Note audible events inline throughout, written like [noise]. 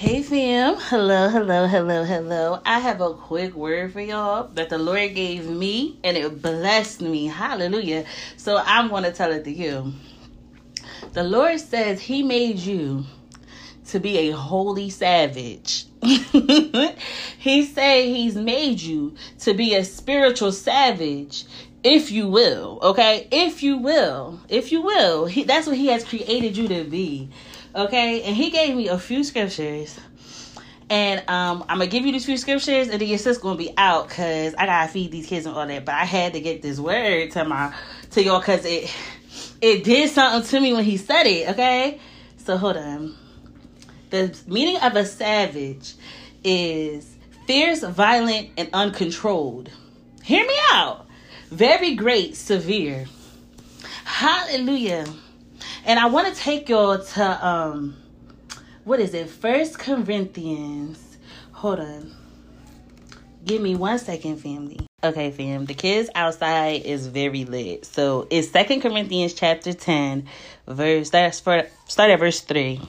Hey fam, hello, hello, hello, hello. I have a quick word for y'all that the Lord gave me and it blessed me. Hallelujah. So I'm going to tell it to you. The Lord says He made you to be a holy savage. [laughs] he said He's made you to be a spiritual savage if you will okay if you will if you will he, that's what he has created you to be Okay, and he gave me a few scriptures. And um, I'm gonna give you these few scriptures, and then your sis gonna be out because I gotta feed these kids and all that. But I had to get this word to my to y'all because it it did something to me when he said it. Okay, so hold on. The meaning of a savage is fierce, violent, and uncontrolled. Hear me out. Very great, severe. Hallelujah. And I want to take y'all to um what is it? First Corinthians. Hold on. Give me one second, family. Okay, fam. The kids outside is very lit. So it's Second Corinthians chapter 10, verse that's for start at verse 3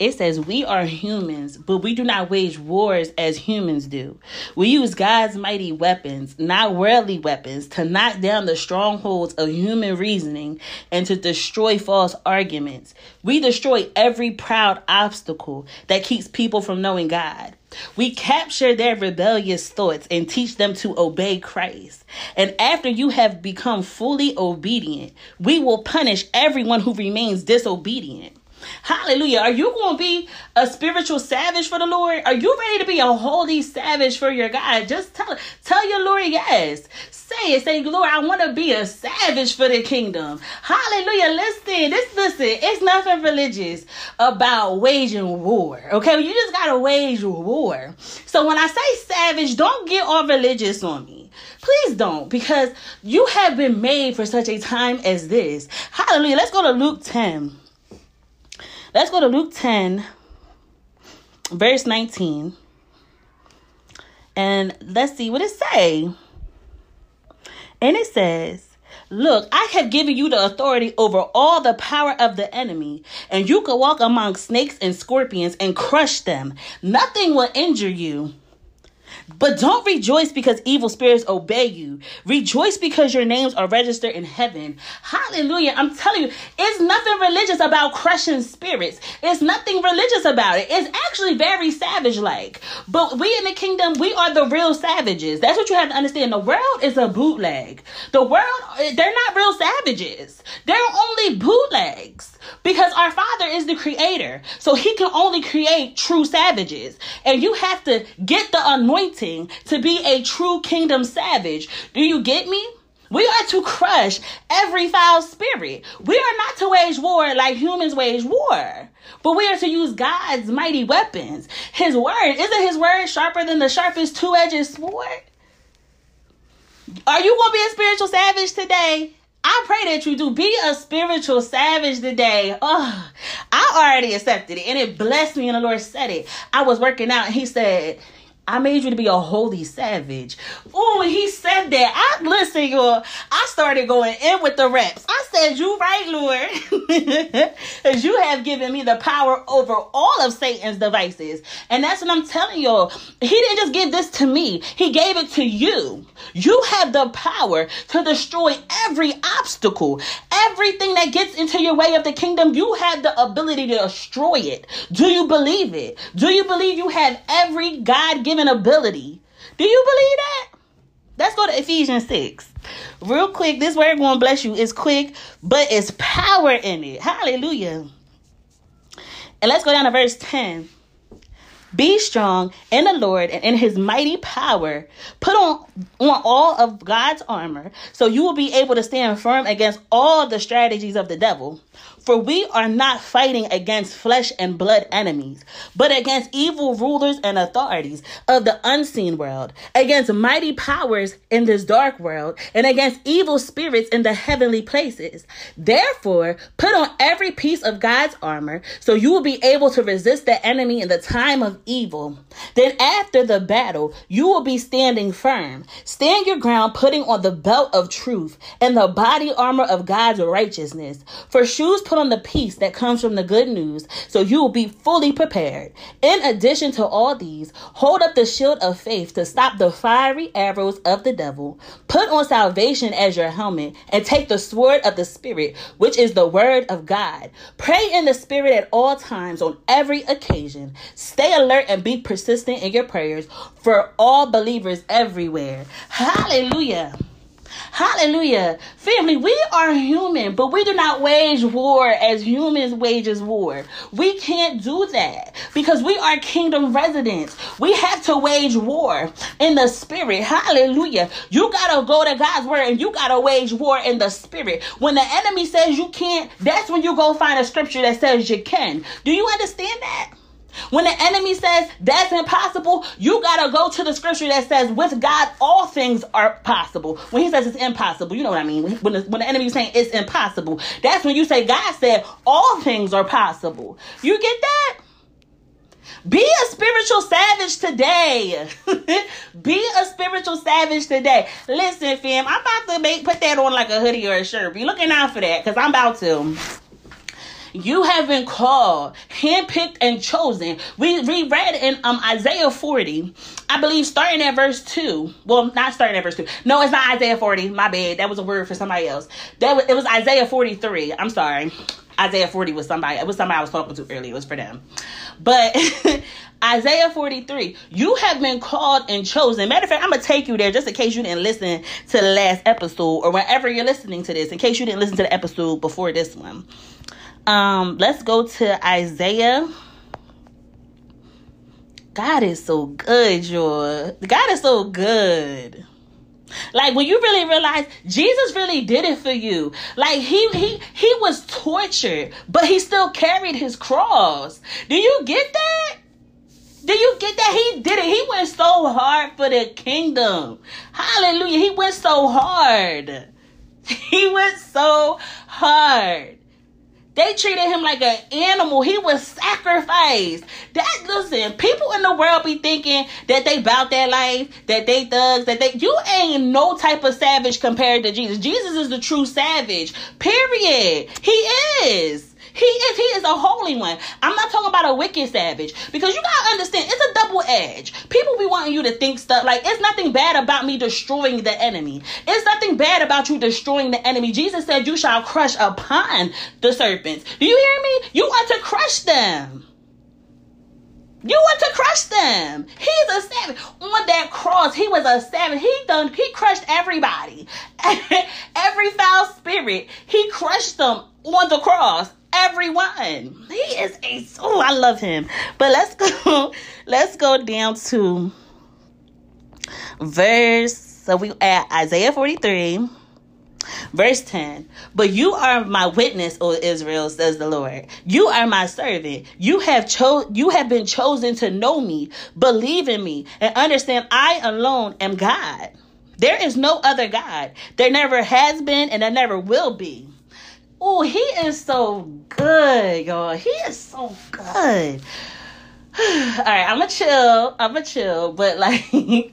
it says we are humans, but we do not wage wars as humans do. We use God's mighty weapons, not worldly weapons, to knock down the strongholds of human reasoning and to destroy false arguments. We destroy every proud obstacle that keeps people from knowing God. We capture their rebellious thoughts and teach them to obey Christ. And after you have become fully obedient, we will punish everyone who remains disobedient. Hallelujah. Are you going to be a spiritual savage for the Lord? Are you ready to be a holy savage for your God? Just tell tell your Lord yes. Say it. Say, Lord, I want to be a savage for the kingdom. Hallelujah. Listen, this listen, it's nothing religious about waging war. Okay, you just gotta wage war. So when I say savage, don't get all religious on me. Please don't, because you have been made for such a time as this. Hallelujah. Let's go to Luke 10. Let's go to Luke 10, verse 19. And let's see what it say. And it says, Look, I have given you the authority over all the power of the enemy, and you can walk among snakes and scorpions and crush them. Nothing will injure you. But don't rejoice because evil spirits obey you. Rejoice because your names are registered in heaven. Hallelujah. I'm telling you, it's nothing religious about crushing spirits. It's nothing religious about it. It's actually very savage like. But we in the kingdom, we are the real savages. That's what you have to understand. The world is a bootleg. The world, eh, they're not real savages. They're only bootlegs because our Father is the creator. So he can only create true savages. And you have to get the anointing to be a true kingdom savage. Do you get me? We are to crush every foul spirit. We are not to wage war like humans wage war, but we are to use God's mighty weapons. His word, isn't his word sharper than the sharpest two edged sword? Are you going to be a spiritual savage today? I pray that you do be a spiritual savage today. Oh, I already accepted it and it blessed me and the Lord said it. I was working out and he said, I made you to be a holy savage. Oh, he said that. I listen, y'all. I started going in with the reps. I said, "You right, Lord, [laughs] as you have given me the power over all of Satan's devices." And that's what I'm telling y'all. He didn't just give this to me; he gave it to you. You have the power to destroy every obstacle, everything that gets into your way of the kingdom. You have the ability to destroy it. Do you believe it? Do you believe you have every God-given given ability. Do you believe that? Let's go to Ephesians 6. Real quick, this word going to bless you. It's quick, but it's power in it. Hallelujah. And let's go down to verse 10. Be strong in the Lord and in his mighty power. Put on, on all of God's armor so you will be able to stand firm against all the strategies of the devil. For we are not fighting against flesh and blood enemies, but against evil rulers and authorities of the unseen world, against mighty powers in this dark world, and against evil spirits in the heavenly places. Therefore, put on every piece of God's armor so you will be able to resist the enemy in the time of evil. Then, after the battle, you will be standing firm. Stand your ground, putting on the belt of truth and the body armor of God's righteousness. For shoes, put on the peace that comes from the good news so you will be fully prepared. In addition to all these, hold up the shield of faith to stop the fiery arrows of the devil. Put on salvation as your helmet and take the sword of the Spirit, which is the word of God. Pray in the Spirit at all times on every occasion. Stay alert and be persistent in your prayers for all believers everywhere. Hallelujah. Hallelujah. Family, we are human, but we do not wage war as humans wages war. We can't do that because we are kingdom residents. We have to wage war in the spirit. Hallelujah. You got to go to God's word and you got to wage war in the spirit. When the enemy says you can't, that's when you go find a scripture that says you can. Do you understand that? When the enemy says that's impossible, you got to go to the scripture that says with God all things are possible. When he says it's impossible, you know what I mean. When the, when the enemy is saying it's impossible, that's when you say God said all things are possible. You get that? Be a spiritual savage today. [laughs] Be a spiritual savage today. Listen, fam, I'm about to make put that on like a hoodie or a shirt. Be looking out for that because I'm about to. You have been called, handpicked, and chosen. We, we read in um, Isaiah 40, I believe, starting at verse 2. Well, not starting at verse 2. No, it's not Isaiah 40. My bad. That was a word for somebody else. That was, It was Isaiah 43. I'm sorry. Isaiah 40 was somebody. It was somebody I was talking to earlier. It was for them. But [laughs] Isaiah 43, you have been called and chosen. Matter of fact, I'm going to take you there just in case you didn't listen to the last episode or whenever you're listening to this, in case you didn't listen to the episode before this one. Um, let's go to Isaiah. God is so good, y'all. God is so good. Like when you really realize Jesus really did it for you. Like he he he was tortured, but he still carried his cross. Do you get that? Do you get that? He did it. He went so hard for the kingdom. Hallelujah. He went so hard. [laughs] He went so hard. They treated him like an animal. He was sacrificed. That listen, people in the world be thinking that they bout their life, that they thugs, that they you ain't no type of savage compared to Jesus. Jesus is the true savage. Period. He is. He is he is a holy one. I'm not talking about a wicked savage because you gotta understand it's a double edge. People be wanting you to think stuff like it's nothing bad about me destroying the enemy. It's nothing bad about you destroying the enemy. Jesus said you shall crush upon the serpents. Do you hear me? You want to crush them. You want to crush them. He's a savage. On that cross, he was a savage. He done he crushed everybody. [laughs] Every foul spirit. He crushed them on the cross everyone. He is a oh, I love him. But let's go, [laughs] let's go down to verse. So we at Isaiah 43. Verse 10 But you are my witness, O Israel, says the Lord. You are my servant. You have cho- you have been chosen to know me, believe in me, and understand I alone am God. There is no other God. There never has been and there never will be. Oh, he is so good, y'all. He is so good. [sighs] All right, I'm gonna chill. I'm gonna chill, but like, [laughs]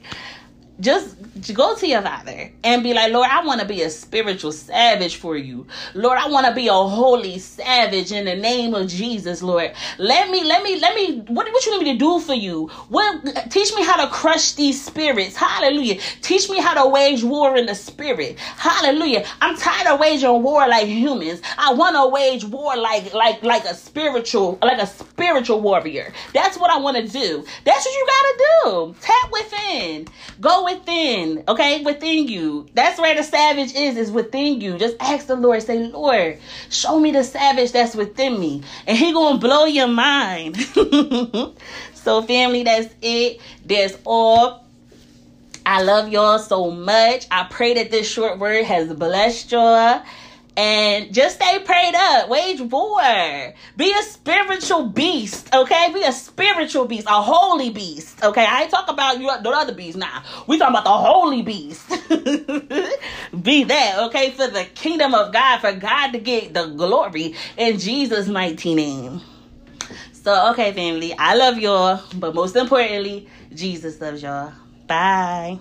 just go to your father and be like, Lord, I want to be a spiritual savage for you. Lord, I want to be a holy savage in the name of Jesus, Lord. Let me, let me, let me, what, what you need me to do for you? What, teach me how to crush these spirits. Hallelujah. Teach me how to wage war in the spirit. Hallelujah. I'm tired of waging war like humans. I want to wage war like, like, like a spiritual, like a spiritual warrior. That's what I want to do. That's what you got to do. Tap within. Go within okay? Within you. That's where the savage is, is within you. Just ask the Lord, say, Lord, show me the savage that's within me. And he gonna blow your mind. [laughs] so, family, that's it. That's all. I love y'all so much. I pray that this short word has blessed y'all and just stay prayed up. Wage war. Be a spiritual beast, okay? Be a spiritual beast, a holy beast, okay? I ain't talking about you the other beast now. We talking about the holy beast. [laughs] Be that, okay? For the kingdom of God, for God to get the glory in Jesus' mighty name. So, okay, family, I love y'all, but most importantly, Jesus loves y'all. Bye.